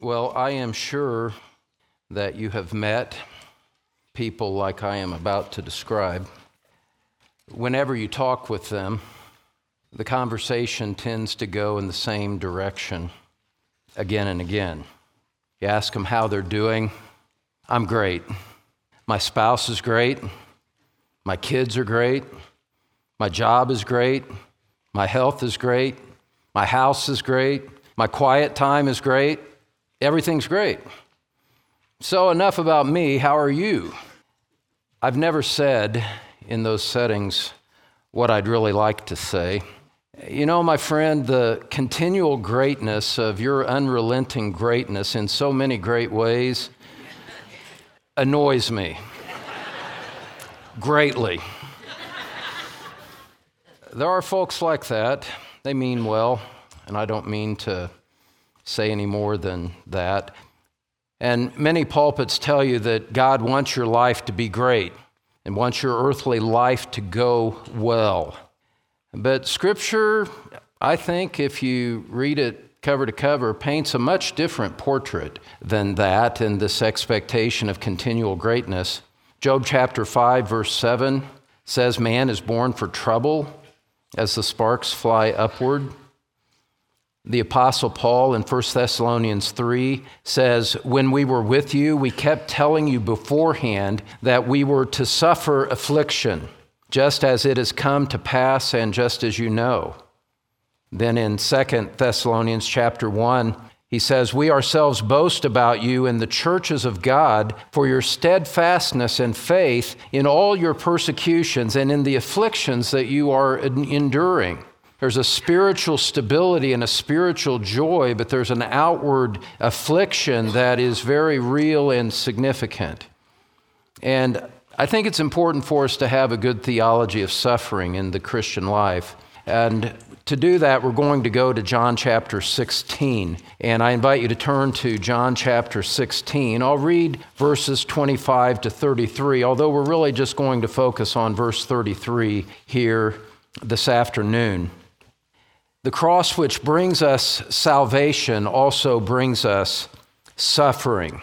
Well, I am sure that you have met people like I am about to describe. Whenever you talk with them, the conversation tends to go in the same direction again and again. You ask them how they're doing. I'm great. My spouse is great. My kids are great. My job is great. My health is great. My house is great. My quiet time is great. Everything's great. So, enough about me. How are you? I've never said in those settings what I'd really like to say. You know, my friend, the continual greatness of your unrelenting greatness in so many great ways annoys me greatly. There are folks like that. They mean well, and I don't mean to say any more than that. And many pulpits tell you that God wants your life to be great and wants your earthly life to go well. But Scripture, I think, if you read it cover to cover, paints a much different portrait than that and this expectation of continual greatness. Job chapter 5, verse 7 says, Man is born for trouble as the sparks fly upward. The Apostle Paul in 1 Thessalonians 3 says, When we were with you, we kept telling you beforehand that we were to suffer affliction, just as it has come to pass and just as you know. Then in 2 Thessalonians chapter 1, he says, We ourselves boast about you in the churches of God for your steadfastness and faith in all your persecutions and in the afflictions that you are enduring there's a spiritual stability and a spiritual joy, but there's an outward affliction that is very real and significant. And I think it's important for us to have a good theology of suffering in the Christian life. And to do that, we're going to go to John chapter 16. And I invite you to turn to John chapter 16. I'll read verses 25 to 33, although we're really just going to focus on verse 33 here this afternoon. The cross, which brings us salvation, also brings us suffering.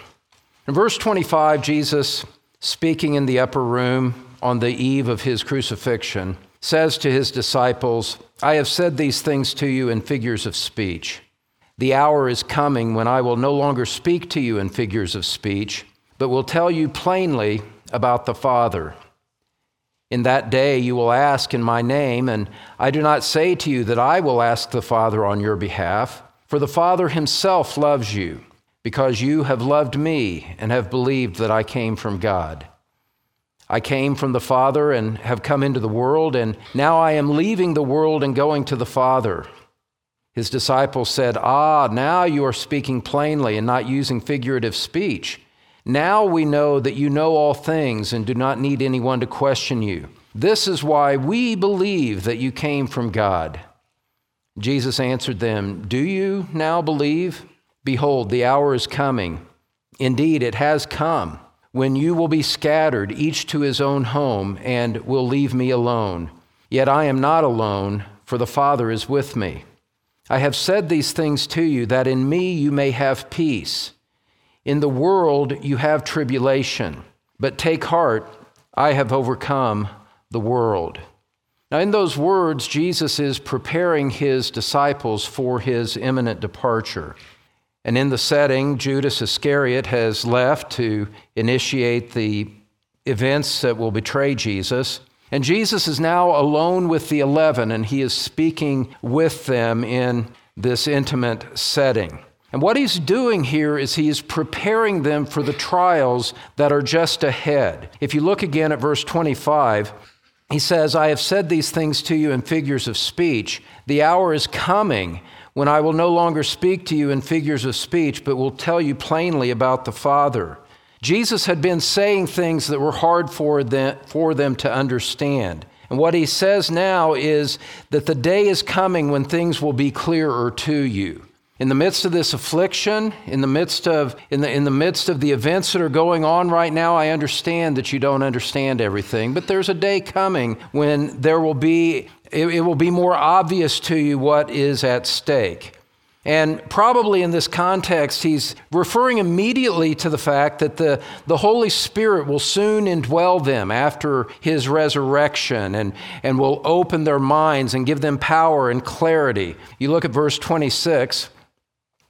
In verse 25, Jesus, speaking in the upper room on the eve of his crucifixion, says to his disciples, I have said these things to you in figures of speech. The hour is coming when I will no longer speak to you in figures of speech, but will tell you plainly about the Father. In that day you will ask in my name, and I do not say to you that I will ask the Father on your behalf, for the Father himself loves you, because you have loved me and have believed that I came from God. I came from the Father and have come into the world, and now I am leaving the world and going to the Father. His disciples said, Ah, now you are speaking plainly and not using figurative speech. Now we know that you know all things and do not need anyone to question you. This is why we believe that you came from God. Jesus answered them, Do you now believe? Behold, the hour is coming. Indeed, it has come, when you will be scattered, each to his own home, and will leave me alone. Yet I am not alone, for the Father is with me. I have said these things to you, that in me you may have peace. In the world you have tribulation, but take heart, I have overcome the world. Now, in those words, Jesus is preparing his disciples for his imminent departure. And in the setting, Judas Iscariot has left to initiate the events that will betray Jesus. And Jesus is now alone with the eleven, and he is speaking with them in this intimate setting. And what he's doing here is he is preparing them for the trials that are just ahead. If you look again at verse 25, he says, I have said these things to you in figures of speech. The hour is coming when I will no longer speak to you in figures of speech, but will tell you plainly about the Father. Jesus had been saying things that were hard for them, for them to understand. And what he says now is that the day is coming when things will be clearer to you. In the midst of this affliction, in the midst of in the, in the midst of the events that are going on right now, I understand that you don't understand everything, but there's a day coming when there will be it, it will be more obvious to you what is at stake. And probably in this context, he's referring immediately to the fact that the, the Holy Spirit will soon indwell them after his resurrection and, and will open their minds and give them power and clarity. You look at verse 26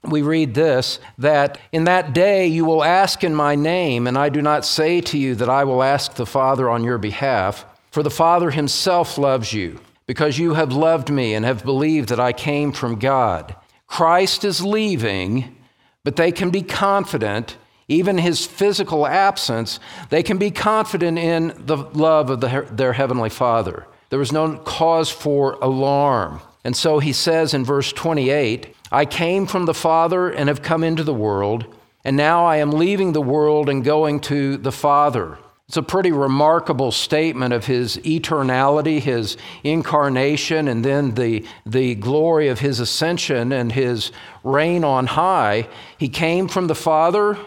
we read this that in that day you will ask in my name, and I do not say to you that I will ask the Father on your behalf, for the Father himself loves you, because you have loved me and have believed that I came from God. Christ is leaving, but they can be confident, even his physical absence, they can be confident in the love of the, their heavenly Father. There was no cause for alarm. And so he says in verse 28 I came from the Father and have come into the world, and now I am leaving the world and going to the Father. It's a pretty remarkable statement of his eternality, his incarnation, and then the, the glory of his ascension and his reign on high. He came from the Father.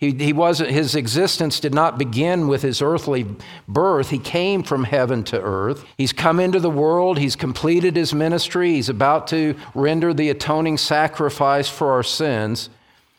He, he wasn't, his existence did not begin with his earthly birth. He came from heaven to earth. He's come into the world. He's completed his ministry. He's about to render the atoning sacrifice for our sins.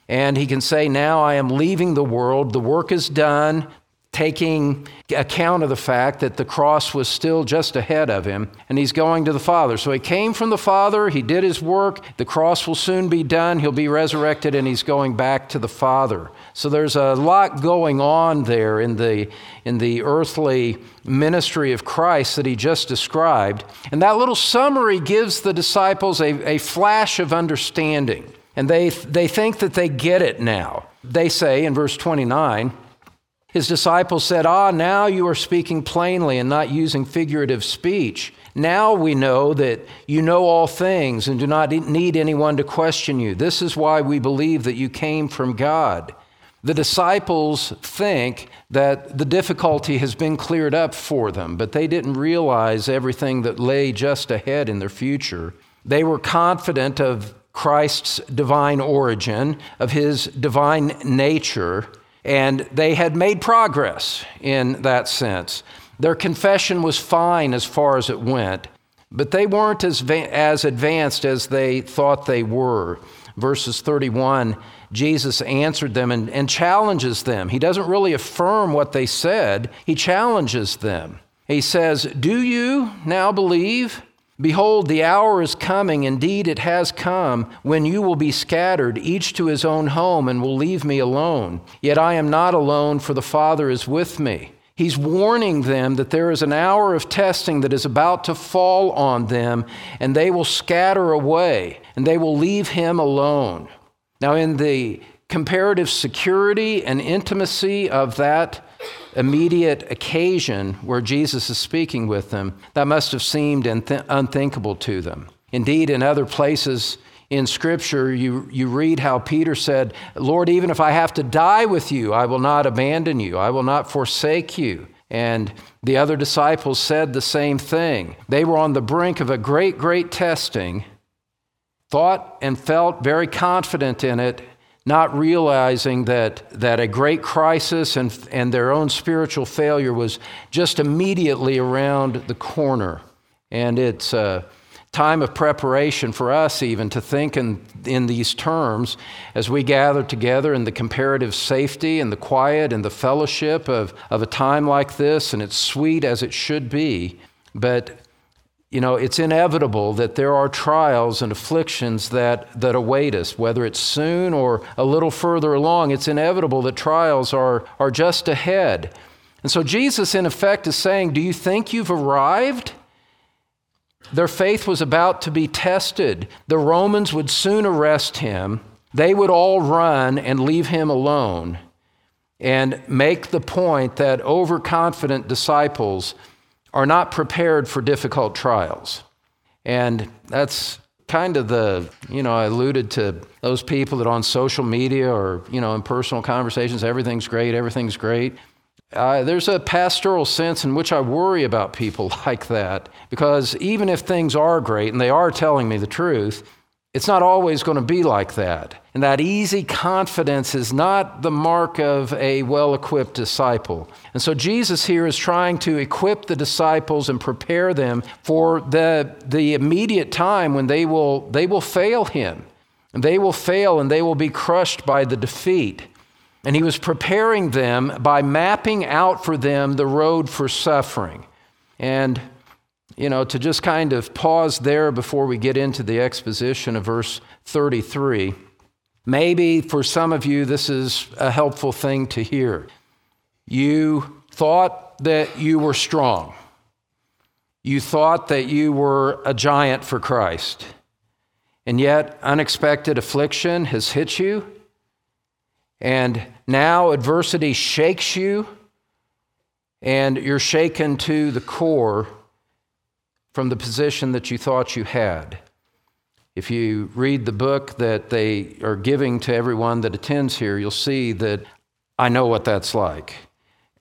And he can say, Now I am leaving the world. The work is done taking account of the fact that the cross was still just ahead of him and he's going to the Father. So he came from the Father, he did his work, the cross will soon be done, he'll be resurrected, and he's going back to the Father. So there's a lot going on there in the, in the earthly ministry of Christ that he just described. And that little summary gives the disciples a, a flash of understanding. And they, they think that they get it now. They say in verse 29, his disciples said, Ah, now you are speaking plainly and not using figurative speech. Now we know that you know all things and do not need anyone to question you. This is why we believe that you came from God. The disciples think that the difficulty has been cleared up for them, but they didn't realize everything that lay just ahead in their future. They were confident of Christ's divine origin, of his divine nature and they had made progress in that sense. Their confession was fine as far as it went, but they weren't as, as advanced as they thought they were. Verses 31, Jesus answered them and, and challenges them. He doesn't really affirm what they said, he challenges them. He says, Do you now believe? Behold, the hour is coming, indeed it has come, when you will be scattered, each to his own home, and will leave me alone. Yet I am not alone, for the Father is with me. He's warning them that there is an hour of testing that is about to fall on them, and they will scatter away, and they will leave him alone. Now, in the comparative security and intimacy of that immediate occasion where Jesus is speaking with them, that must have seemed unthinkable to them. Indeed, in other places in Scripture, you, you read how Peter said, Lord, even if I have to die with you, I will not abandon you, I will not forsake you. And the other disciples said the same thing. They were on the brink of a great, great testing, thought and felt very confident in it, not realizing that, that a great crisis and, and their own spiritual failure was just immediately around the corner. And it's a time of preparation for us, even to think in, in these terms as we gather together in the comparative safety and the quiet and the fellowship of, of a time like this. And it's sweet as it should be. But you know, it's inevitable that there are trials and afflictions that, that await us, whether it's soon or a little further along. It's inevitable that trials are, are just ahead. And so Jesus, in effect, is saying, Do you think you've arrived? Their faith was about to be tested. The Romans would soon arrest him. They would all run and leave him alone and make the point that overconfident disciples are not prepared for difficult trials. And that's kind of the, you know, I alluded to those people that on social media or, you know, in personal conversations, everything's great, everything's great. Uh, there's a pastoral sense in which I worry about people like that because even if things are great and they are telling me the truth, it's not always going to be like that. And that easy confidence is not the mark of a well equipped disciple. And so Jesus here is trying to equip the disciples and prepare them for the, the immediate time when they will, they will fail him. And They will fail and they will be crushed by the defeat. And he was preparing them by mapping out for them the road for suffering. And, you know, to just kind of pause there before we get into the exposition of verse 33, maybe for some of you this is a helpful thing to hear. You thought that you were strong, you thought that you were a giant for Christ, and yet unexpected affliction has hit you. And now adversity shakes you, and you're shaken to the core from the position that you thought you had. If you read the book that they are giving to everyone that attends here, you'll see that I know what that's like.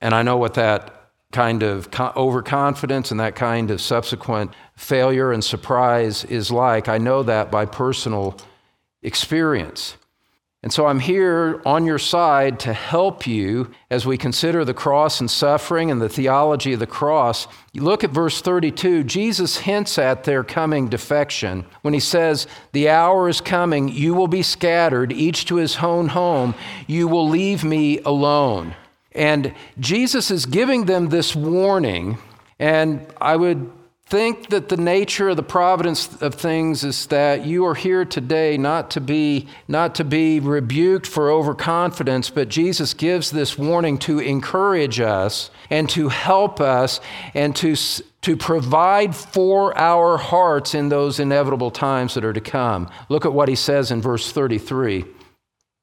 And I know what that kind of overconfidence and that kind of subsequent failure and surprise is like. I know that by personal experience. And so I'm here on your side to help you as we consider the cross and suffering and the theology of the cross. You look at verse 32, Jesus hints at their coming defection when he says, The hour is coming, you will be scattered, each to his own home, you will leave me alone. And Jesus is giving them this warning, and I would think that the nature of the providence of things is that you are here today not to be not to be rebuked for overconfidence but Jesus gives this warning to encourage us and to help us and to to provide for our hearts in those inevitable times that are to come. Look at what he says in verse 33.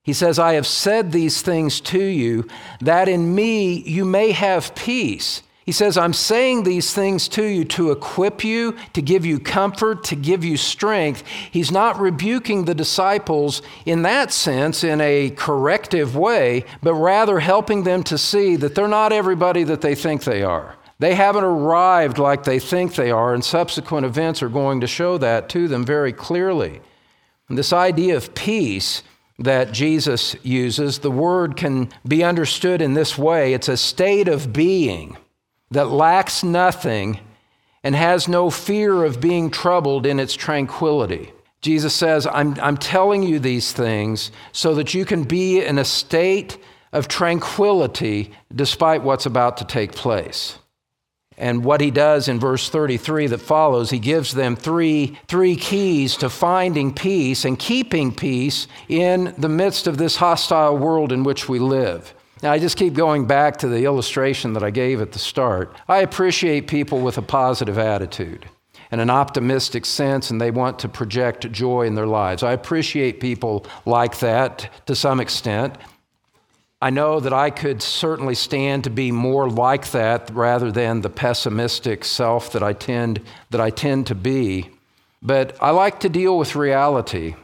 He says, I have said these things to you, that in me you may have peace. He says, I'm saying these things to you to equip you, to give you comfort, to give you strength. He's not rebuking the disciples in that sense, in a corrective way, but rather helping them to see that they're not everybody that they think they are. They haven't arrived like they think they are, and subsequent events are going to show that to them very clearly. And this idea of peace that Jesus uses, the word can be understood in this way it's a state of being that lacks nothing and has no fear of being troubled in its tranquility. Jesus says, I'm, I'm telling you these things so that you can be in a state of tranquility despite what's about to take place. And what he does in verse 33 that follows, he gives them three, three keys to finding peace and keeping peace in the midst of this hostile world in which we live. Now, I just keep going back to the illustration that I gave at the start. I appreciate people with a positive attitude and an optimistic sense, and they want to project joy in their lives. I appreciate people like that to some extent. I know that I could certainly stand to be more like that rather than the pessimistic self that I tend, that I tend to be. But I like to deal with reality.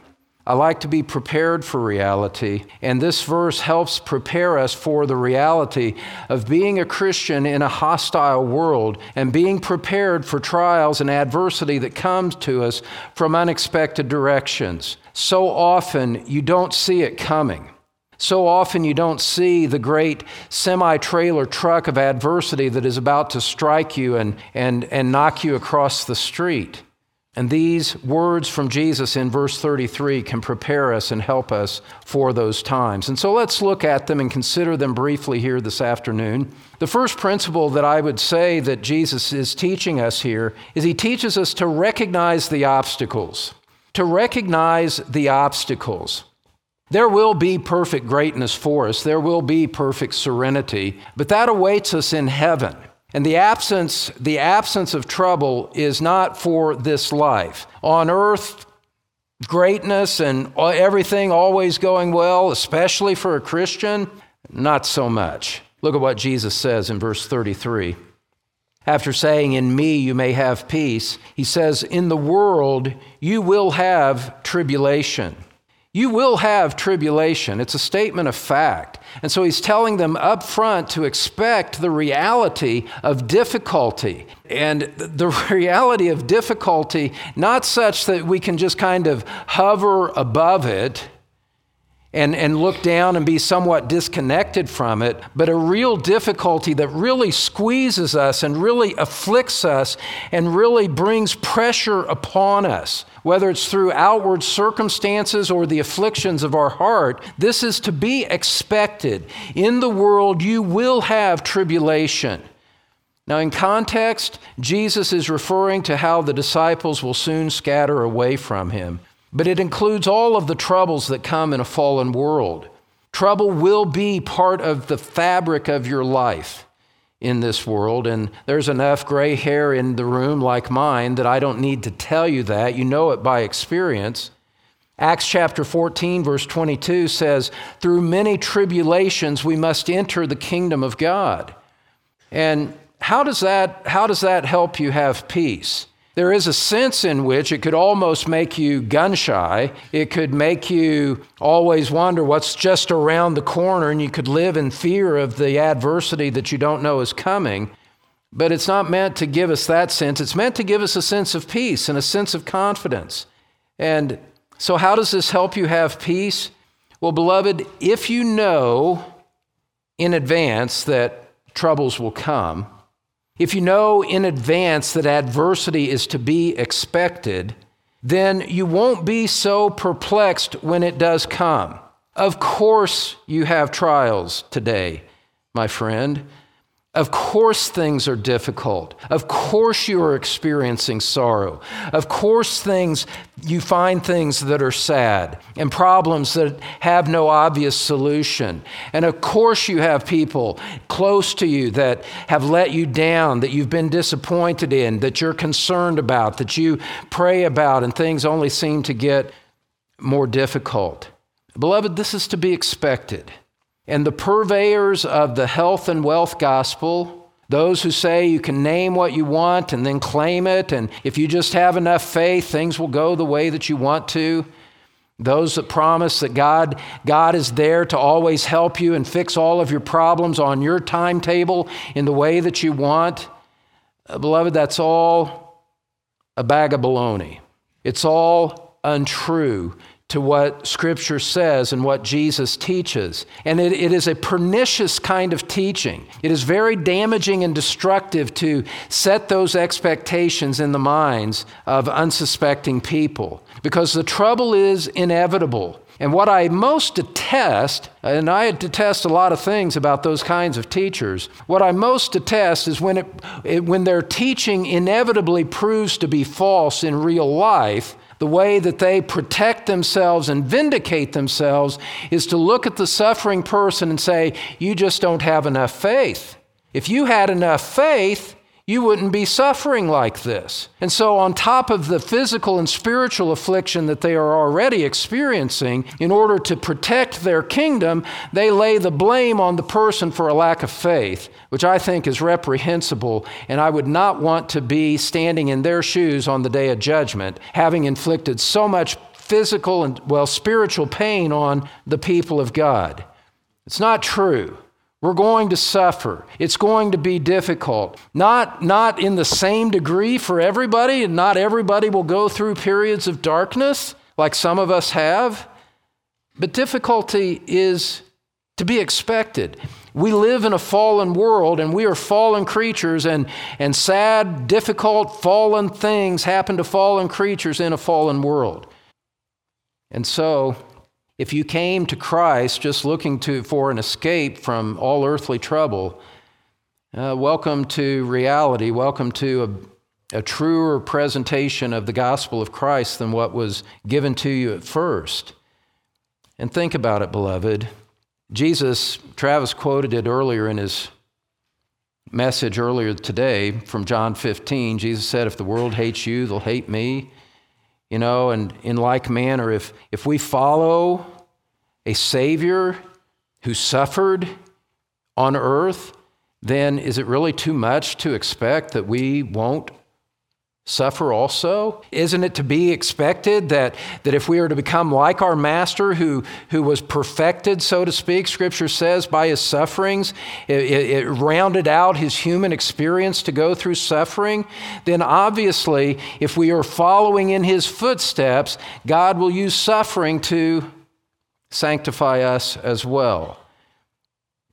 I like to be prepared for reality, and this verse helps prepare us for the reality of being a Christian in a hostile world and being prepared for trials and adversity that comes to us from unexpected directions. So often you don't see it coming. So often you don't see the great semi trailer truck of adversity that is about to strike you and, and, and knock you across the street. And these words from Jesus in verse 33 can prepare us and help us for those times. And so let's look at them and consider them briefly here this afternoon. The first principle that I would say that Jesus is teaching us here is he teaches us to recognize the obstacles. To recognize the obstacles. There will be perfect greatness for us, there will be perfect serenity, but that awaits us in heaven. And the absence, the absence of trouble is not for this life. On earth, greatness and everything always going well, especially for a Christian, not so much. Look at what Jesus says in verse 33. After saying, In me you may have peace, he says, In the world you will have tribulation. You will have tribulation. It's a statement of fact. And so he's telling them up front to expect the reality of difficulty. And the reality of difficulty, not such that we can just kind of hover above it and, and look down and be somewhat disconnected from it, but a real difficulty that really squeezes us and really afflicts us and really brings pressure upon us, whether it's through outward circumstances or the afflictions of our heart, this is to be expected. In the world, you will have tribulation. Now, in context, Jesus is referring to how the disciples will soon scatter away from him but it includes all of the troubles that come in a fallen world. Trouble will be part of the fabric of your life in this world, and there's enough gray hair in the room like mine that I don't need to tell you that. You know it by experience. Acts chapter 14, verse 22 says, Through many tribulations we must enter the kingdom of God. And how does that, how does that help you have peace? There is a sense in which it could almost make you gun shy. It could make you always wonder what's just around the corner, and you could live in fear of the adversity that you don't know is coming. But it's not meant to give us that sense. It's meant to give us a sense of peace and a sense of confidence. And so, how does this help you have peace? Well, beloved, if you know in advance that troubles will come, if you know in advance that adversity is to be expected, then you won't be so perplexed when it does come. Of course, you have trials today, my friend. Of course, things are difficult. Of course, you are experiencing sorrow. Of course, things you find things that are sad and problems that have no obvious solution. And of course, you have people close to you that have let you down, that you've been disappointed in, that you're concerned about, that you pray about, and things only seem to get more difficult. Beloved, this is to be expected. And the purveyors of the health and wealth gospel, those who say you can name what you want and then claim it, and if you just have enough faith, things will go the way that you want to. Those that promise that God, God is there to always help you and fix all of your problems on your timetable in the way that you want. Uh, beloved, that's all a bag of baloney. It's all untrue to what Scripture says and what Jesus teaches. And it, it is a pernicious kind of teaching. It is very damaging and destructive to set those expectations in the minds of unsuspecting people because the trouble is inevitable. And what I most detest, and I detest a lot of things about those kinds of teachers, what I most detest is when, it, it, when their teaching inevitably proves to be false in real life the way that they protect themselves and vindicate themselves is to look at the suffering person and say, You just don't have enough faith. If you had enough faith, you wouldn't be suffering like this. And so, on top of the physical and spiritual affliction that they are already experiencing, in order to protect their kingdom, they lay the blame on the person for a lack of faith, which I think is reprehensible. And I would not want to be standing in their shoes on the day of judgment, having inflicted so much physical and, well, spiritual pain on the people of God. It's not true. We're going to suffer. It's going to be difficult. Not, not in the same degree for everybody, and not everybody will go through periods of darkness like some of us have. But difficulty is to be expected. We live in a fallen world and we are fallen creatures, and, and sad, difficult, fallen things happen to fallen creatures in a fallen world. And so, if you came to Christ just looking to, for an escape from all earthly trouble, uh, welcome to reality. Welcome to a, a truer presentation of the gospel of Christ than what was given to you at first. And think about it, beloved. Jesus, Travis quoted it earlier in his message earlier today from John 15. Jesus said, If the world hates you, they'll hate me. You know, and in like manner, if, if we follow a Savior who suffered on earth, then is it really too much to expect that we won't suffer also? Isn't it to be expected that, that if we are to become like our Master who, who was perfected, so to speak, Scripture says, by his sufferings, it, it, rounded out his human experience to go through suffering, then obviously, if we are following in his footsteps, God will use suffering to sanctify us as well.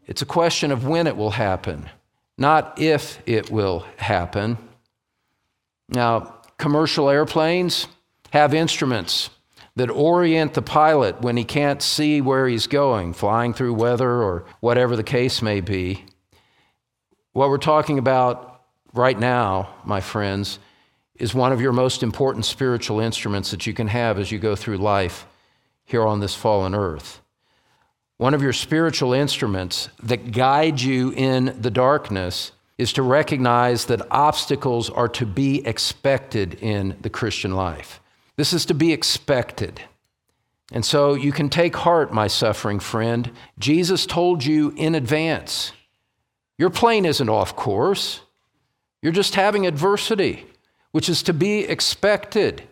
It's a question of when it will happen, not if it will happen. Now, commercial airplanes have instruments that orient the pilot when he can't see where he's going, flying through weather or whatever the case may be. What we're talking about right now, my friends, is one of your most important spiritual instruments that you can have as you go through life here on this fallen earth. One of your spiritual instruments that guide you in the darkness is to recognize that obstacles are to be expected in the Christian life. This is to be expected. And so you can take heart, my suffering friend. Jesus told you in advance. Your plane isn't off course. You're just having adversity which is to be expected.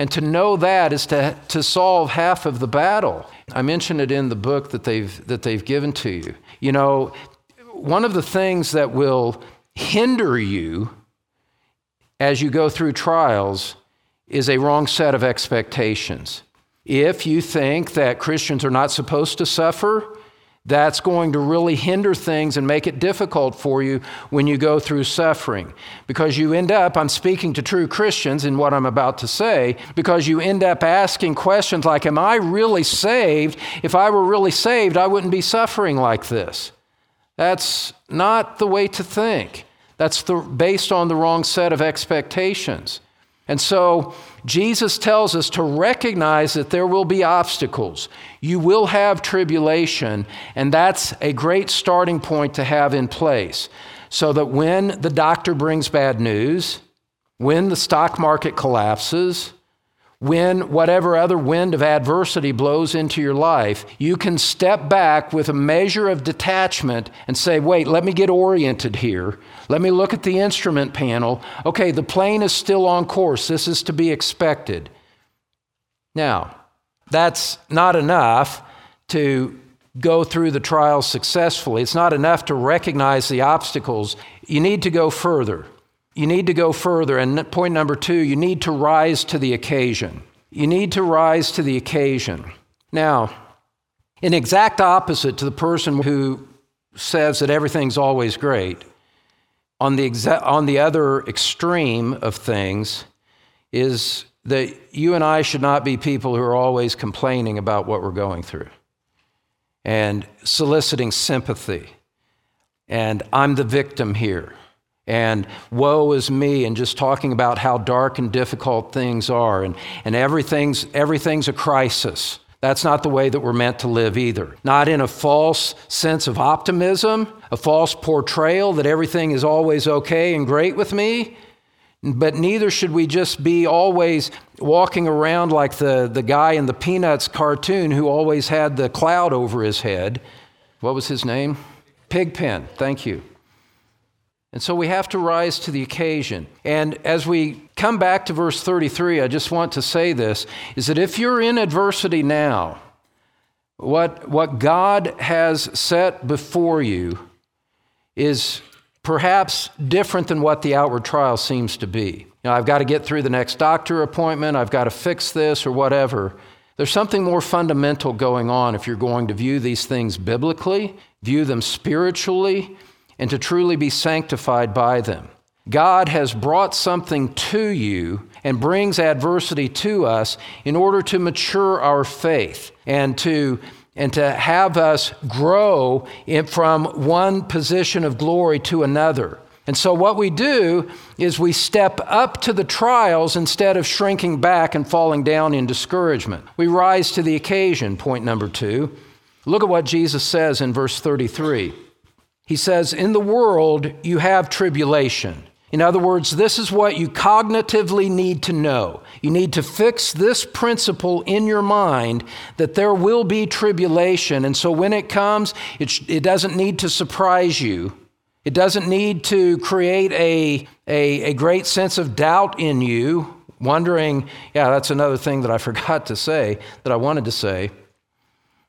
And to know that is to, to solve half of the battle. I mentioned it in the book that they've, that they've given to you. You know, one of the things that will hinder you as you go through trials is a wrong set of expectations. If you think that Christians are not supposed to suffer, that's going to really hinder things and make it difficult for you when you go through suffering. Because you end up, I'm speaking to true Christians in what I'm about to say, because you end up asking questions like, Am I really saved? If I were really saved, I wouldn't be suffering like this. That's not the way to think. That's the, based on the wrong set of expectations. And so Jesus tells us to recognize that there will be obstacles. You will have tribulation, and that's a great starting point to have in place so that when the doctor brings bad news, when the stock market collapses, when whatever other wind of adversity blows into your life, you can step back with a measure of detachment and say, wait, let me get oriented here. Let me look at the instrument panel. Okay, the plane is still on course. This is to be expected. Now, that's not enough to go through the trials successfully. It's not enough to recognize the obstacles. You need to go further. You need to go further. And point number two, you need to rise to the occasion. You need to rise to the occasion. Now, in exact opposite to the person who says that everything's always great, on the, exa- on the other extreme of things is that you and I should not be people who are always complaining about what we're going through and soliciting sympathy. And I'm the victim here. And woe is me, and just talking about how dark and difficult things are, and, and everything's, everything's a crisis. That's not the way that we're meant to live either. Not in a false sense of optimism, a false portrayal that everything is always okay and great with me. But neither should we just be always walking around like the, the guy in the Peanuts cartoon who always had the cloud over his head. What was his name? Pigpen, thank you. And so we have to rise to the occasion. And as we come back to verse 33, I just want to say this is that if you're in adversity now, what, what God has set before you is perhaps different than what the outward trial seems to be. You know, I've got to get through the next doctor appointment, I've got to fix this or whatever. There's something more fundamental going on if you're going to view these things biblically, view them spiritually, and to truly be sanctified by them. God has brought something to you and brings adversity to us in order to mature our faith and to, and to have us grow in, from one position of glory to another. And so, what we do is we step up to the trials instead of shrinking back and falling down in discouragement. We rise to the occasion, point number two. Look at what Jesus says in verse 33. He says, In the world you have tribulation. In other words, this is what you cognitively need to know. You need to fix this principle in your mind that there will be tribulation. And so when it comes, it, it doesn't need to surprise you. It doesn't need to create a, a, a great sense of doubt in you, wondering, yeah, that's another thing that I forgot to say that I wanted to say.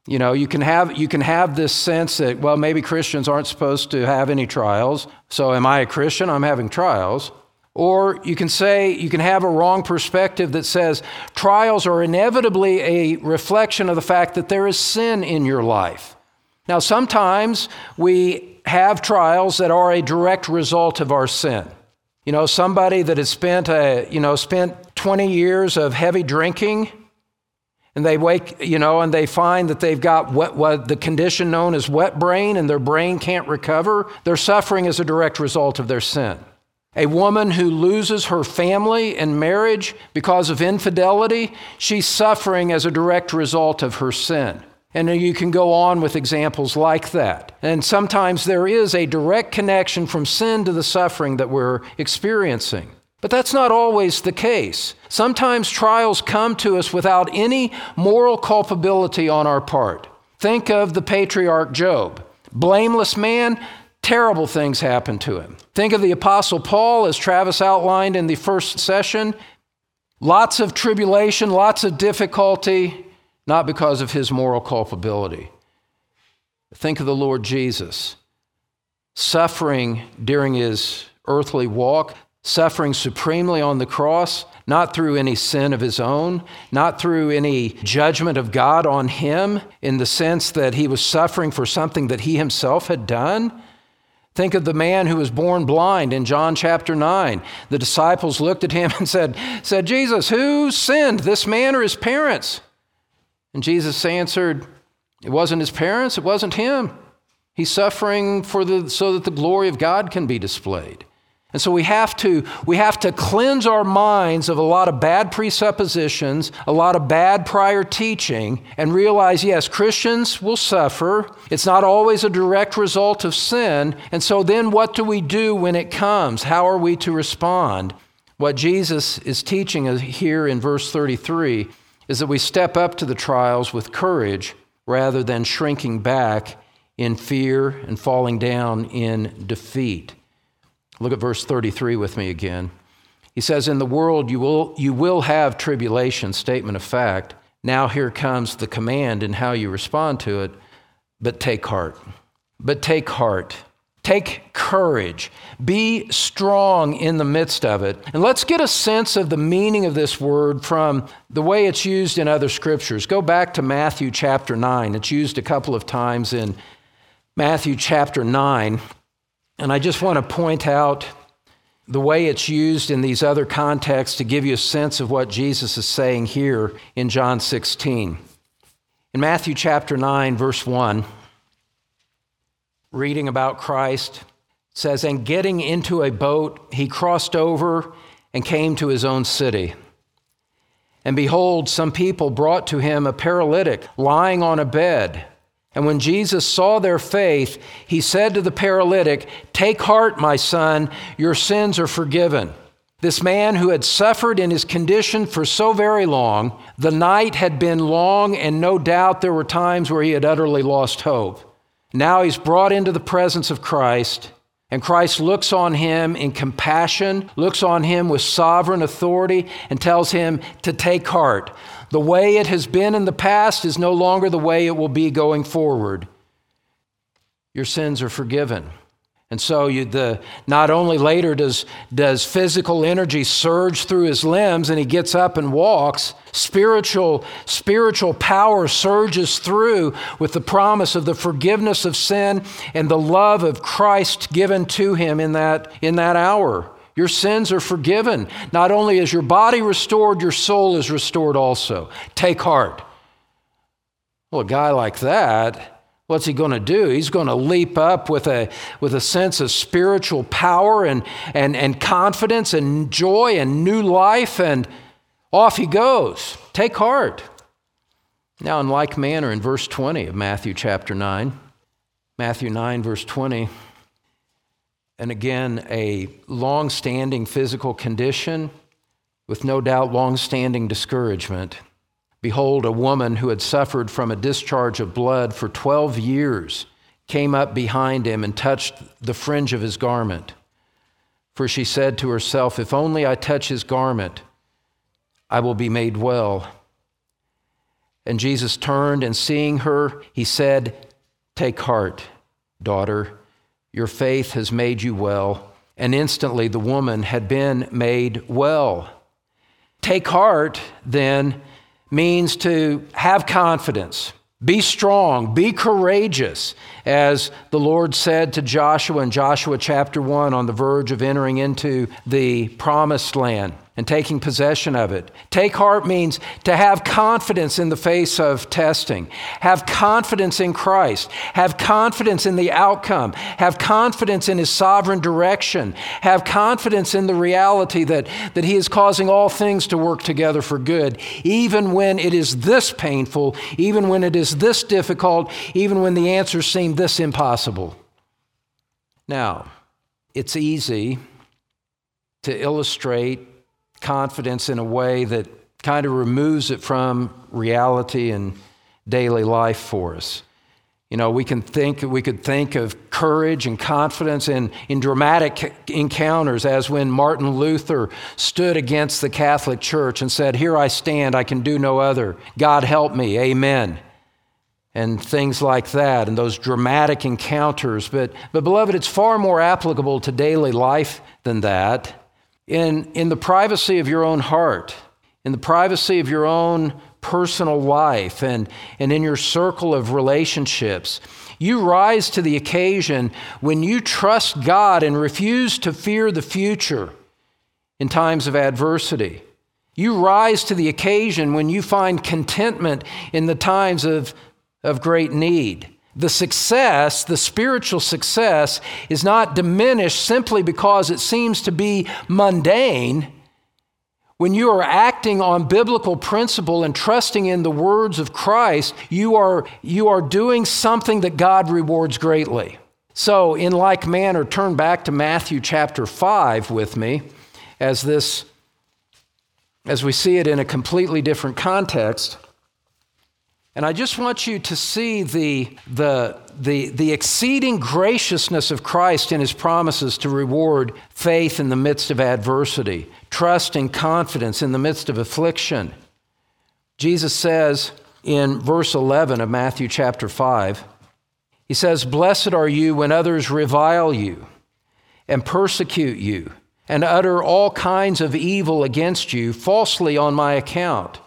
You know, you can have you can have this sense that well, maybe Christians aren't supposed to have any trials. So am I a Christian? I'm having trials. Or you can say, you can have a wrong perspective that says trials are inevitably a reflection of the fact that there is sin in your life. Now, sometimes we have trials that are a direct result of our sin. You know, somebody that has spent a, you know, spent 20 years of heavy drinking and they wake, you know, and they find that they've got what, what the condition known as wet brain and their brain can't recover. They're suffering as a direct result of their sin. A woman who loses her family and marriage because of infidelity, she's suffering as a direct result of her sin. And you can go on with examples like that. And sometimes there is a direct connection from sin to the suffering that we're experiencing. But that's not always the case. Sometimes trials come to us without any moral culpability on our part. Think of the patriarch Job. Blameless man, terrible things happen to him. Think of the Apostle Paul, as Travis outlined in the first session. Lots of tribulation, lots of difficulty, not because of his moral culpability. Think of the Lord Jesus, suffering during his earthly walk, suffering supremely on the cross, not through any sin of his own, not through any judgment of God on him in the sense that he was suffering for something that he himself had done. Think of the man who was born blind in John chapter 9. The disciples looked at him and said, said Jesus, who sinned, this man or his parents? And Jesus answered, It wasn't his parents, it wasn't him. He's suffering for the, so that the glory of God can be displayed. And so we have to we have to cleanse our minds of a lot of bad presuppositions, a lot of bad prior teaching and realize yes, Christians will suffer. It's not always a direct result of sin. And so then what do we do when it comes? How are we to respond? What Jesus is teaching us here in verse 33 is that we step up to the trials with courage rather than shrinking back in fear and falling down in defeat. Look at verse 33 with me again. He says, In the world you will, you will have tribulation, statement of fact. Now here comes the command and how you respond to it. But take heart. But take heart. Take courage. Be strong in the midst of it. And let's get a sense of the meaning of this word from the way it's used in other scriptures. Go back to Matthew chapter 9. It's used a couple of times in Matthew chapter 9. And I just want to point out the way it's used in these other contexts to give you a sense of what Jesus is saying here in John 16. In Matthew chapter 9, verse 1, reading about Christ, says, And getting into a boat, he crossed over and came to his own city. And behold, some people brought to him a paralytic lying on a bed. And when Jesus saw their faith, he said to the paralytic, Take heart, my son, your sins are forgiven. This man who had suffered in his condition for so very long, the night had been long, and no doubt there were times where he had utterly lost hope. Now he's brought into the presence of Christ, and Christ looks on him in compassion, looks on him with sovereign authority, and tells him to take heart. The way it has been in the past is no longer the way it will be going forward. Your sins are forgiven. And so you, the, not only later does, does physical energy surge through his limbs and he gets up and walks, spiritual, spiritual power surges through with the promise of the forgiveness of sin and the love of Christ given to him in that, in that hour. Your sins are forgiven. Not only is your body restored, your soul is restored also. Take heart. Well, a guy like that, what's he going to do? He's going to leap up with a, with a sense of spiritual power and, and, and confidence and joy and new life, and off he goes. Take heart. Now, in like manner, in verse 20 of Matthew chapter 9, Matthew 9, verse 20, and again, a long standing physical condition with no doubt long standing discouragement. Behold, a woman who had suffered from a discharge of blood for 12 years came up behind him and touched the fringe of his garment. For she said to herself, If only I touch his garment, I will be made well. And Jesus turned and seeing her, he said, Take heart, daughter your faith has made you well. and instantly the woman had been made well. Take heart, then, means to have confidence, be strong, be courageous, as the Lord said to Joshua in Joshua chapter 1 on the verge of entering into the promised land and taking possession of it. Take heart means to have confidence in the face of testing, have confidence in Christ, have confidence in the outcome, have confidence in His sovereign direction, have confidence in the reality that, that He is causing all things to work together for good, even when it is this painful, even when it is this difficult, even when the answers seem this impossible. Now, it's easy to illustrate confidence in a way that kind of removes it from reality and daily life for us. You know, we can think we could think of courage and confidence in, in dramatic encounters, as when Martin Luther stood against the Catholic Church and said, Here I stand, I can do no other. God help me, amen. And things like that, and those dramatic encounters. But, but beloved, it's far more applicable to daily life than that in, in the privacy of your own heart, in the privacy of your own personal life, and, and in your circle of relationships. You rise to the occasion when you trust God and refuse to fear the future in times of adversity. You rise to the occasion when you find contentment in the times of, of great need. The success, the spiritual success, is not diminished simply because it seems to be mundane. When you are acting on biblical principle and trusting in the words of Christ, you are, you are doing something that God rewards greatly. So, in like manner, turn back to Matthew chapter 5 with me as this as we see it in a completely different context. And I just want you to see the, the, the, the exceeding graciousness of Christ in his promises to reward faith in the midst of adversity, trust and confidence in the midst of affliction. Jesus says in verse 11 of Matthew chapter 5, he says, Blessed are you when others revile you and persecute you and utter all kinds of evil against you falsely on my account.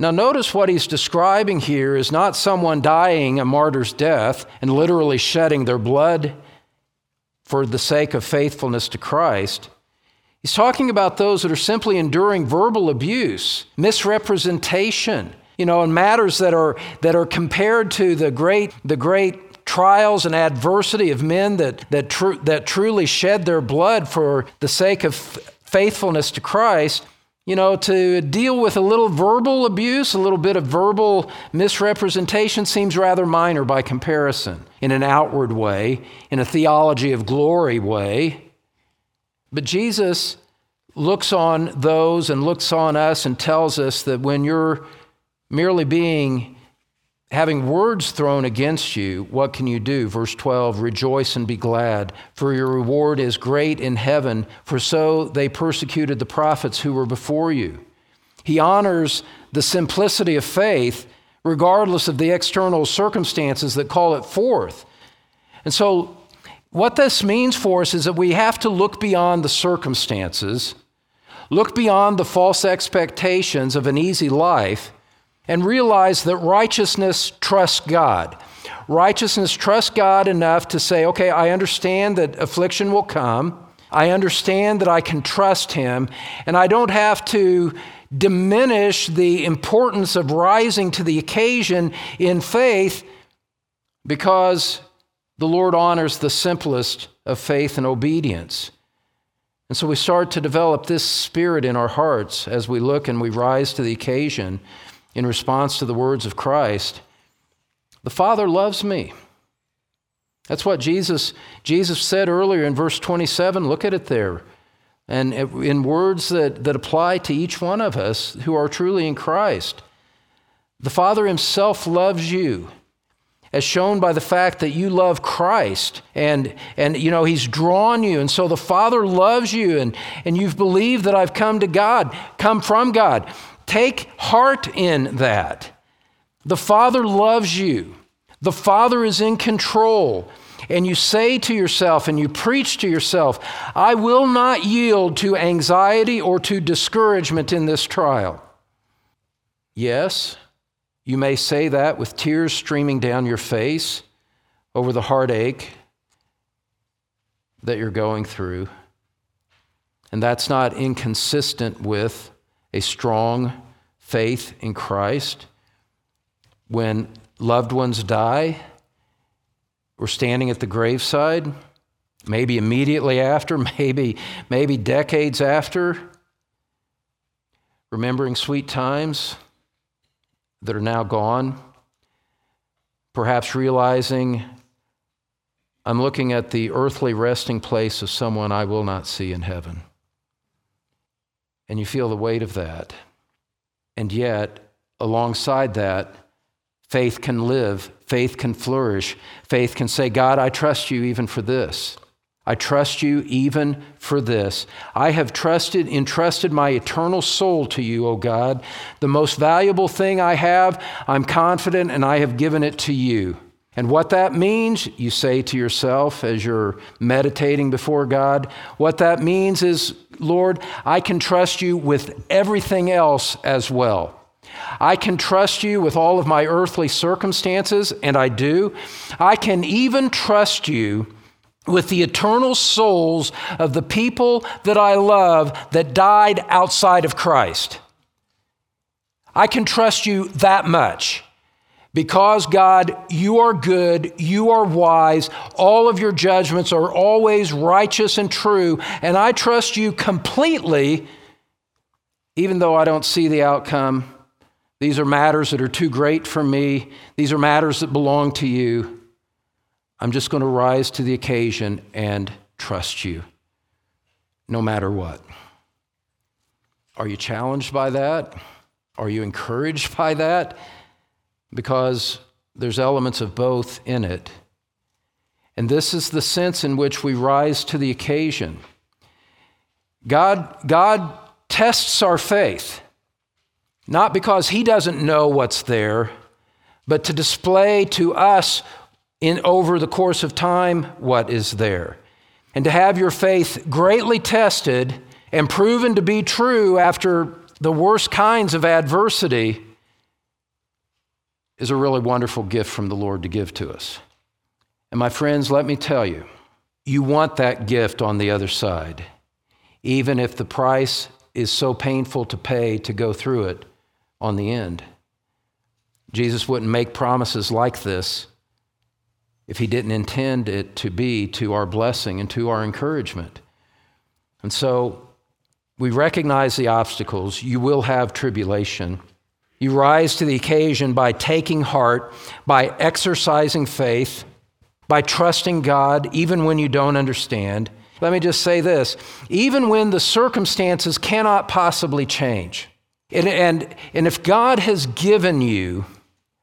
Now, notice what he's describing here is not someone dying a martyr's death and literally shedding their blood for the sake of faithfulness to Christ. He's talking about those that are simply enduring verbal abuse, misrepresentation, you know, and matters that are, that are compared to the great, the great trials and adversity of men that, that, tr- that truly shed their blood for the sake of faithfulness to Christ you know, to deal with a little verbal abuse, a little bit of verbal misrepresentation seems rather minor by comparison in an outward way, in a theology of glory way. But Jesus looks on those and looks on us and tells us that when you're merely being having words thrown against you, what can you do? Verse 12 Rejoice and be glad, for your reward is great in heaven, for so they persecuted the prophets who were before you. He honors the simplicity of faith, regardless of the external circumstances that call it forth. And so, what this means for us is that we have to look beyond the circumstances, look beyond the false expectations of an easy life and realize that righteousness trusts God. Righteousness trusts God enough to say, okay, I understand that affliction will come. I understand that I can trust Him, and I don't have to diminish the importance of rising to the occasion in faith because the Lord honors the simplest of faith and obedience. And so we start to develop this spirit in our hearts as we look and we rise to the occasion in response to the words of Christ, the Father loves me. That's what Jesus, Jesus said earlier in verse 27. Look at it there. And in words that, that apply to each one of us who are truly in Christ. The Father Himself loves you, as shown by the fact that you love Christ. And, and you know, He's drawn you. And so the Father loves you, and, and you've believed that I've come to God, come from God. Take heart in that. The Father loves you. The Father is in control. and you say to yourself and you preach to yourself, I will not yield to anxiety or to discouragement in this trial. Yes, you may say that with tears streaming down your face over the heartache that you're going through. And that's not inconsistent with a strong faith in Christ. When loved ones die, we're standing at the graveside, maybe immediately after, maybe, maybe decades after, remembering sweet times that are now gone, perhaps realizing I'm looking at the earthly resting place of someone I will not see in heaven. And you feel the weight of that. And yet, alongside that, faith can live, faith can flourish, faith can say, God, I trust you even for this. I trust you even for this. I have trusted, entrusted my eternal soul to you, O God. The most valuable thing I have, I'm confident, and I have given it to you. And what that means, you say to yourself as you're meditating before God, what that means is, Lord, I can trust you with everything else as well. I can trust you with all of my earthly circumstances, and I do. I can even trust you with the eternal souls of the people that I love that died outside of Christ. I can trust you that much. Because, God, you are good, you are wise, all of your judgments are always righteous and true, and I trust you completely, even though I don't see the outcome. These are matters that are too great for me, these are matters that belong to you. I'm just going to rise to the occasion and trust you, no matter what. Are you challenged by that? Are you encouraged by that? Because there's elements of both in it. And this is the sense in which we rise to the occasion. God, God tests our faith, not because He doesn't know what's there, but to display to us in over the course of time what is there. And to have your faith greatly tested and proven to be true after the worst kinds of adversity is a really wonderful gift from the Lord to give to us. And my friends, let me tell you, you want that gift on the other side, even if the price is so painful to pay to go through it on the end. Jesus wouldn't make promises like this if he didn't intend it to be to our blessing and to our encouragement. And so we recognize the obstacles. You will have tribulation. You rise to the occasion by taking heart, by exercising faith, by trusting God even when you don't understand. Let me just say this even when the circumstances cannot possibly change, and, and, and if God has given you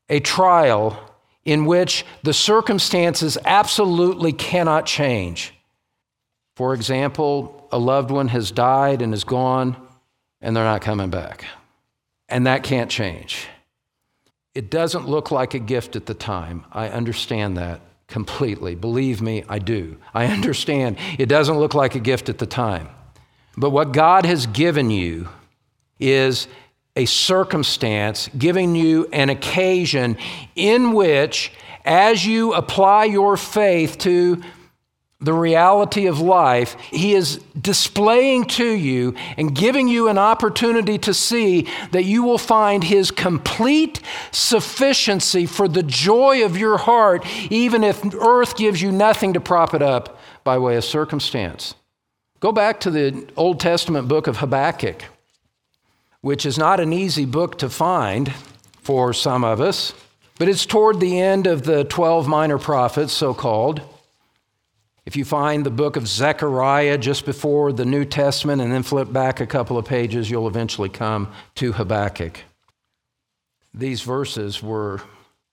a trial in which the circumstances absolutely cannot change. For example, a loved one has died and is gone, and they're not coming back. And that can't change. It doesn't look like a gift at the time. I understand that completely. Believe me, I do. I understand it doesn't look like a gift at the time. But what God has given you is a circumstance, giving you an occasion in which, as you apply your faith to the reality of life, He is displaying to you and giving you an opportunity to see that you will find His complete sufficiency for the joy of your heart, even if earth gives you nothing to prop it up by way of circumstance. Go back to the Old Testament book of Habakkuk which is not an easy book to find for some of us, but it's toward the end of the 12 minor prophets, so called. If you find the book of Zechariah just before the New Testament and then flip back a couple of pages, you'll eventually come to Habakkuk. These verses were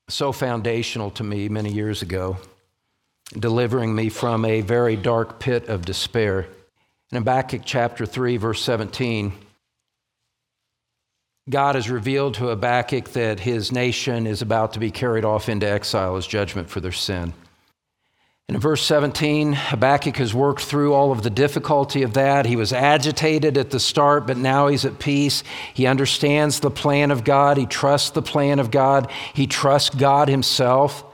so foundational to me many years ago, delivering me from a very dark pit of despair. In Habakkuk chapter 3, verse 17, God has revealed to Habakkuk that his nation is about to be carried off into exile as judgment for their sin. And in verse 17, Habakkuk has worked through all of the difficulty of that. He was agitated at the start, but now he's at peace. He understands the plan of God. He trusts the plan of God. He trusts God himself.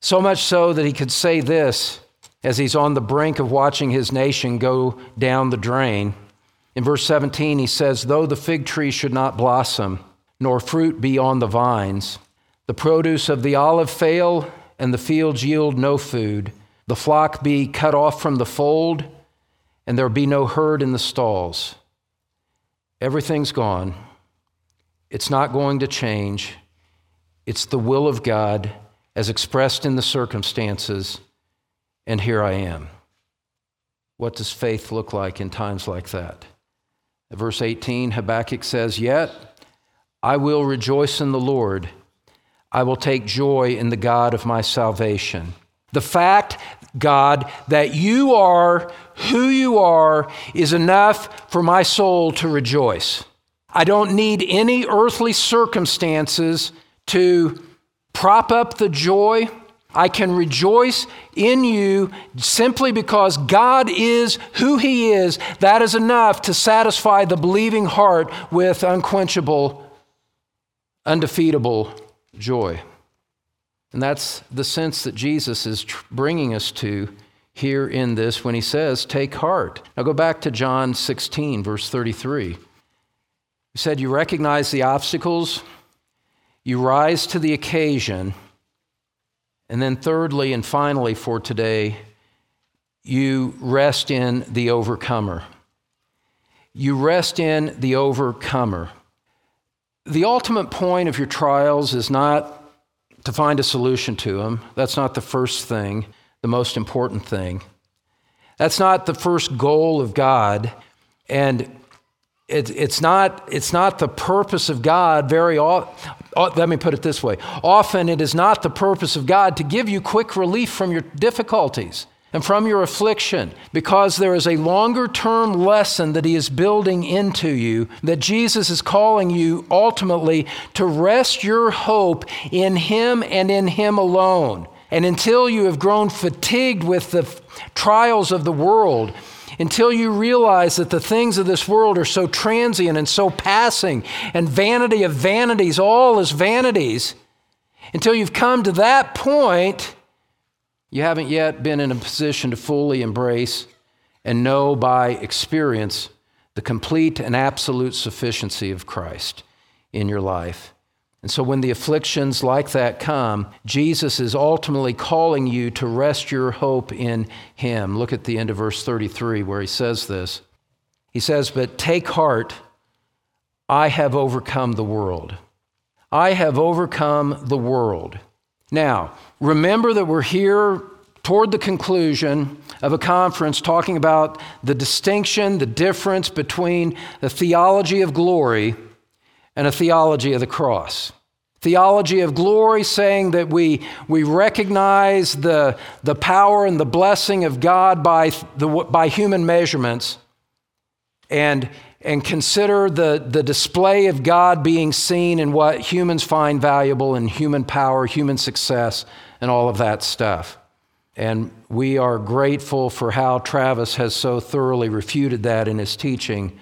So much so that he could say this as he's on the brink of watching his nation go down the drain. In verse 17, he says, Though the fig tree should not blossom, nor fruit be on the vines, the produce of the olive fail, and the fields yield no food, the flock be cut off from the fold, and there be no herd in the stalls. Everything's gone. It's not going to change. It's the will of God as expressed in the circumstances, and here I am. What does faith look like in times like that? Verse 18, Habakkuk says, Yet I will rejoice in the Lord. I will take joy in the God of my salvation. The fact, God, that you are who you are is enough for my soul to rejoice. I don't need any earthly circumstances to prop up the joy I can rejoice in you simply because God is who He is. That is enough to satisfy the believing heart with unquenchable, undefeatable joy. And that's the sense that Jesus is bringing us to here in this when He says, Take heart. Now go back to John 16, verse 33. He said, You recognize the obstacles, you rise to the occasion and then, thirdly and finally, for today, you rest in the overcomer. You rest in the overcomer. The ultimate point of your trials is not to find a solution to them. That's not the first thing, the most important thing. That's not the first goal of God. And it, it's, not, it's not the purpose of God very often. Let me put it this way. Often it is not the purpose of God to give you quick relief from your difficulties and from your affliction because there is a longer term lesson that He is building into you that Jesus is calling you ultimately to rest your hope in Him and in Him alone. And until you have grown fatigued with the trials of the world, until you realize that the things of this world are so transient and so passing, and vanity of vanities, all is vanities. Until you've come to that point, you haven't yet been in a position to fully embrace and know by experience the complete and absolute sufficiency of Christ in your life. And so, when the afflictions like that come, Jesus is ultimately calling you to rest your hope in Him. Look at the end of verse 33 where he says this. He says, But take heart, I have overcome the world. I have overcome the world. Now, remember that we're here toward the conclusion of a conference talking about the distinction, the difference between the theology of glory and a theology of the cross. Theology of glory, saying that we, we recognize the, the power and the blessing of God by, the, by human measurements and, and consider the, the display of God being seen in what humans find valuable in human power, human success, and all of that stuff. And we are grateful for how Travis has so thoroughly refuted that in his teaching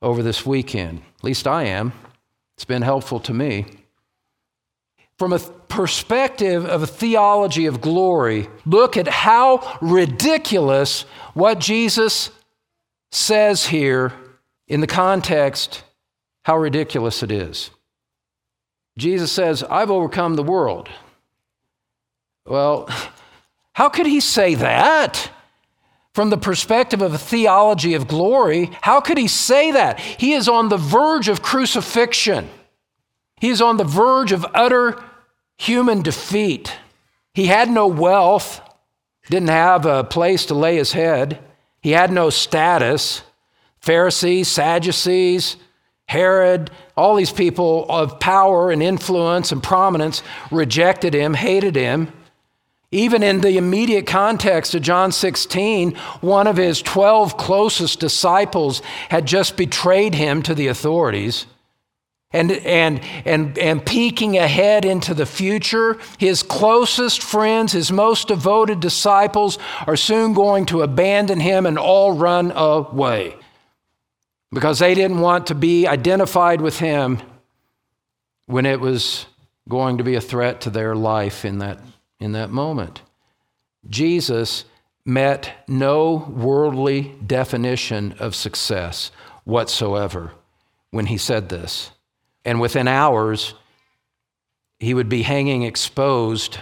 over this weekend. At least I am. It's been helpful to me. From a perspective of a theology of glory, look at how ridiculous what Jesus says here in the context, how ridiculous it is. Jesus says, I've overcome the world. Well, how could he say that? From the perspective of a theology of glory, how could he say that? He is on the verge of crucifixion. He is on the verge of utter human defeat. He had no wealth, didn't have a place to lay his head, he had no status. Pharisees, Sadducees, Herod, all these people of power and influence and prominence rejected him, hated him. Even in the immediate context of John 16, one of his 12 closest disciples had just betrayed him to the authorities. and, and, and, and peeking ahead into the future. His closest friends, his most devoted disciples, are soon going to abandon him and all run away because they didn't want to be identified with him when it was going to be a threat to their life in that, in that moment. Jesus met no worldly definition of success whatsoever when he said this. And within hours, he would be hanging exposed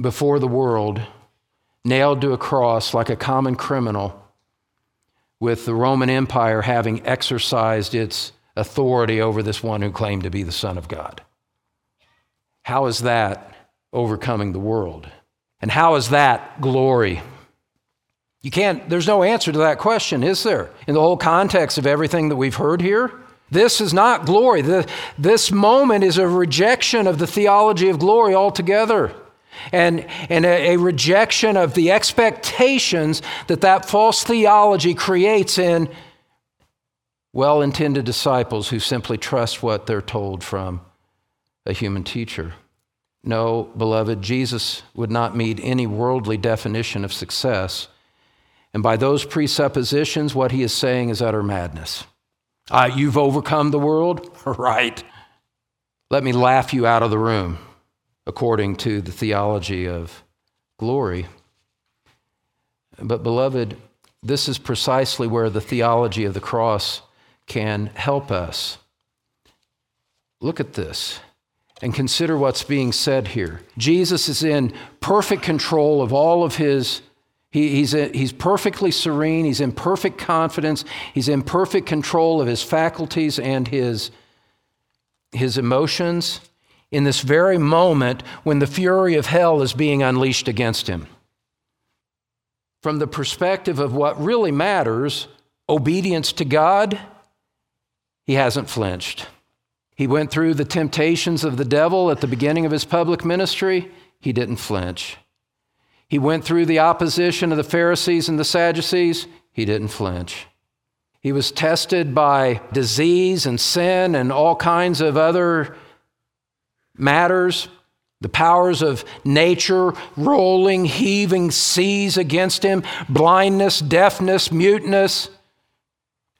before the world, nailed to a cross like a common criminal, with the Roman Empire having exercised its authority over this one who claimed to be the Son of God. How is that overcoming the world? And how is that glory? You can't, there's no answer to that question, is there? In the whole context of everything that we've heard here? This is not glory. The, this moment is a rejection of the theology of glory altogether. And, and a, a rejection of the expectations that that false theology creates in well intended disciples who simply trust what they're told from a human teacher. No, beloved, Jesus would not meet any worldly definition of success. And by those presuppositions, what he is saying is utter madness. Uh, you've overcome the world? right. Let me laugh you out of the room, according to the theology of glory. But, beloved, this is precisely where the theology of the cross can help us. Look at this and consider what's being said here. Jesus is in perfect control of all of his he, he's, he's perfectly serene. He's in perfect confidence. He's in perfect control of his faculties and his, his emotions in this very moment when the fury of hell is being unleashed against him. From the perspective of what really matters, obedience to God, he hasn't flinched. He went through the temptations of the devil at the beginning of his public ministry, he didn't flinch. He went through the opposition of the Pharisees and the Sadducees. He didn't flinch. He was tested by disease and sin and all kinds of other matters. The powers of nature, rolling, heaving seas against him, blindness, deafness, muteness.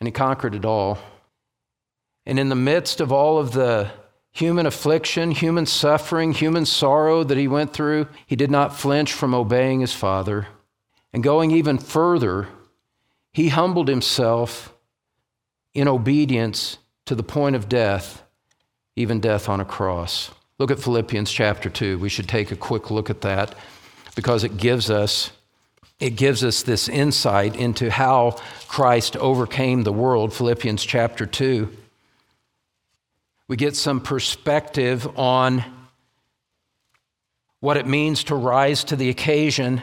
And he conquered it all. And in the midst of all of the human affliction, human suffering, human sorrow that he went through, he did not flinch from obeying his Father. And going even further, he humbled himself in obedience to the point of death, even death on a cross. Look at Philippians chapter 2. We should take a quick look at that because it gives us it gives us this insight into how Christ overcame the world. Philippians chapter 2 we get some perspective on what it means to rise to the occasion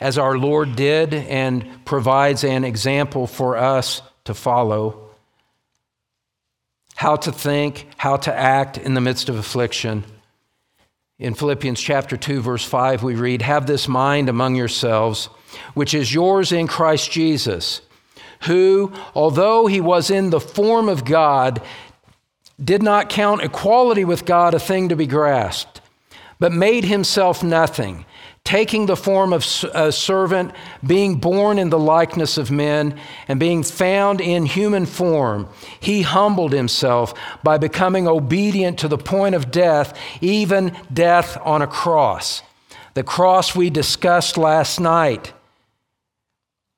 as our Lord did and provides an example for us to follow. How to think, how to act in the midst of affliction. In Philippians chapter 2 verse 5 we read, "Have this mind among yourselves, which is yours in Christ Jesus." who, although he was in the form of God, did not count equality with God a thing to be grasped, but made himself nothing, taking the form of a servant, being born in the likeness of men, and being found in human form, he humbled himself by becoming obedient to the point of death, even death on a cross. The cross we discussed last night.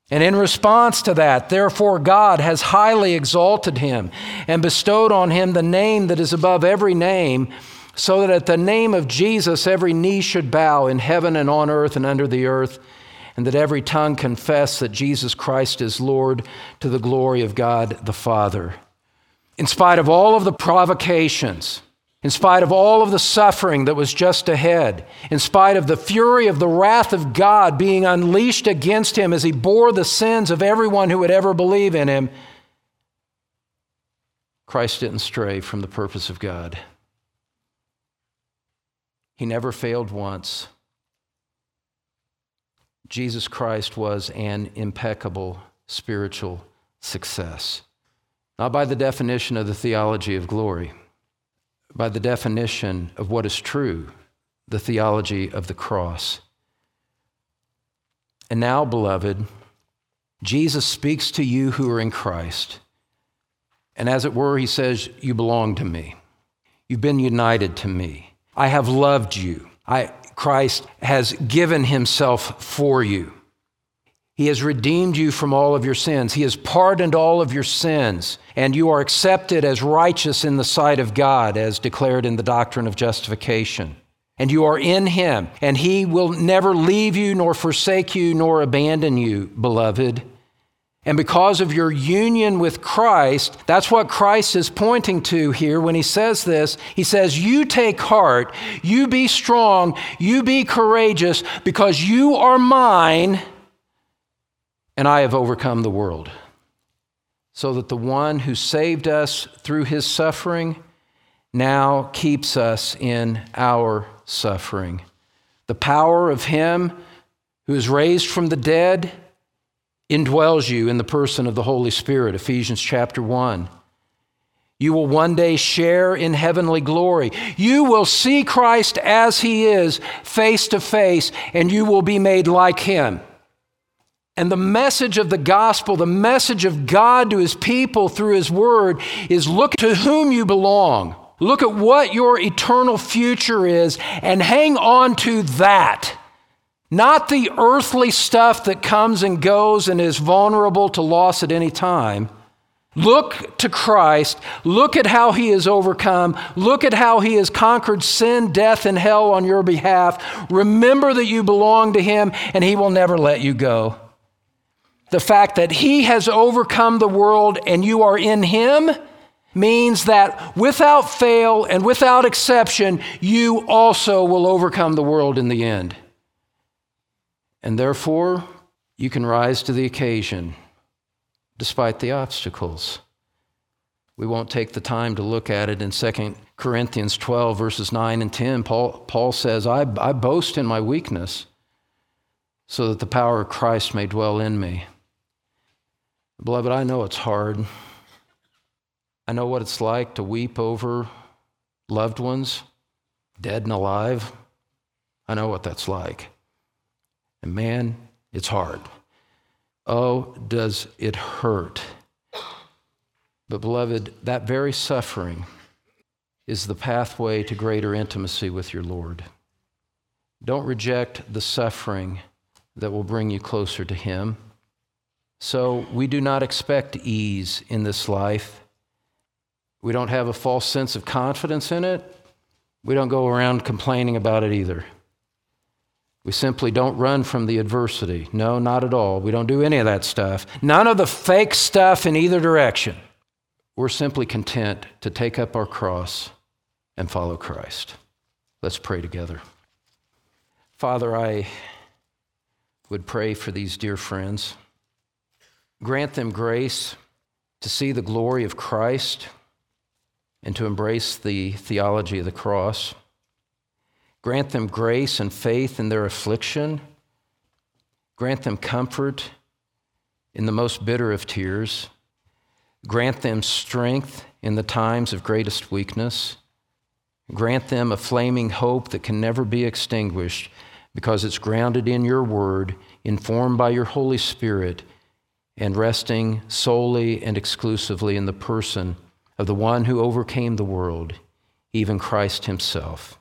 And in response to that, therefore, God has highly exalted him and bestowed on him the name that is above every name, so that at the name of Jesus every knee should bow in heaven and on earth and under the earth, and that every tongue confess that Jesus Christ is Lord to the glory of God the Father. In spite of all of the provocations, in spite of all of the suffering that was just ahead, in spite of the fury of the wrath of God being unleashed against him as he bore the sins of everyone who would ever believe in him, Christ didn't stray from the purpose of God. He never failed once. Jesus Christ was an impeccable spiritual success. not by the definition of the theology of glory, by the definition of what is true, the theology of the cross. And now, beloved, Jesus speaks to you who are in Christ. And as it were, he says, You belong to me. You've been united to me. I have loved you. I, Christ has given himself for you. He has redeemed you from all of your sins. He has pardoned all of your sins, and you are accepted as righteous in the sight of God, as declared in the doctrine of justification. And you are in Him, and He will never leave you, nor forsake you, nor abandon you, beloved. And because of your union with Christ, that's what Christ is pointing to here when he says this. He says, You take heart, you be strong, you be courageous, because you are mine, and I have overcome the world. So that the one who saved us through his suffering now keeps us in our suffering. The power of him who is raised from the dead indwells you in the person of the Holy Spirit, Ephesians chapter 1. You will one day share in heavenly glory. You will see Christ as he is, face to face, and you will be made like him. And the message of the gospel, the message of God to his people through his word, is look to whom you belong. Look at what your eternal future is and hang on to that. Not the earthly stuff that comes and goes and is vulnerable to loss at any time. Look to Christ. Look at how he has overcome. Look at how he has conquered sin, death, and hell on your behalf. Remember that you belong to him and he will never let you go. The fact that he has overcome the world and you are in him means that without fail and without exception, you also will overcome the world in the end. And therefore, you can rise to the occasion despite the obstacles. We won't take the time to look at it in 2 Corinthians 12, verses 9 and 10. Paul, Paul says, I, I boast in my weakness so that the power of Christ may dwell in me. Beloved, I know it's hard. I know what it's like to weep over loved ones, dead and alive. I know what that's like. And man, it's hard. Oh, does it hurt? But, beloved, that very suffering is the pathway to greater intimacy with your Lord. Don't reject the suffering that will bring you closer to Him. So, we do not expect ease in this life. We don't have a false sense of confidence in it. We don't go around complaining about it either. We simply don't run from the adversity. No, not at all. We don't do any of that stuff. None of the fake stuff in either direction. We're simply content to take up our cross and follow Christ. Let's pray together. Father, I would pray for these dear friends. Grant them grace to see the glory of Christ and to embrace the theology of the cross. Grant them grace and faith in their affliction. Grant them comfort in the most bitter of tears. Grant them strength in the times of greatest weakness. Grant them a flaming hope that can never be extinguished because it's grounded in your word, informed by your Holy Spirit, and resting solely and exclusively in the person of the one who overcame the world, even Christ Himself.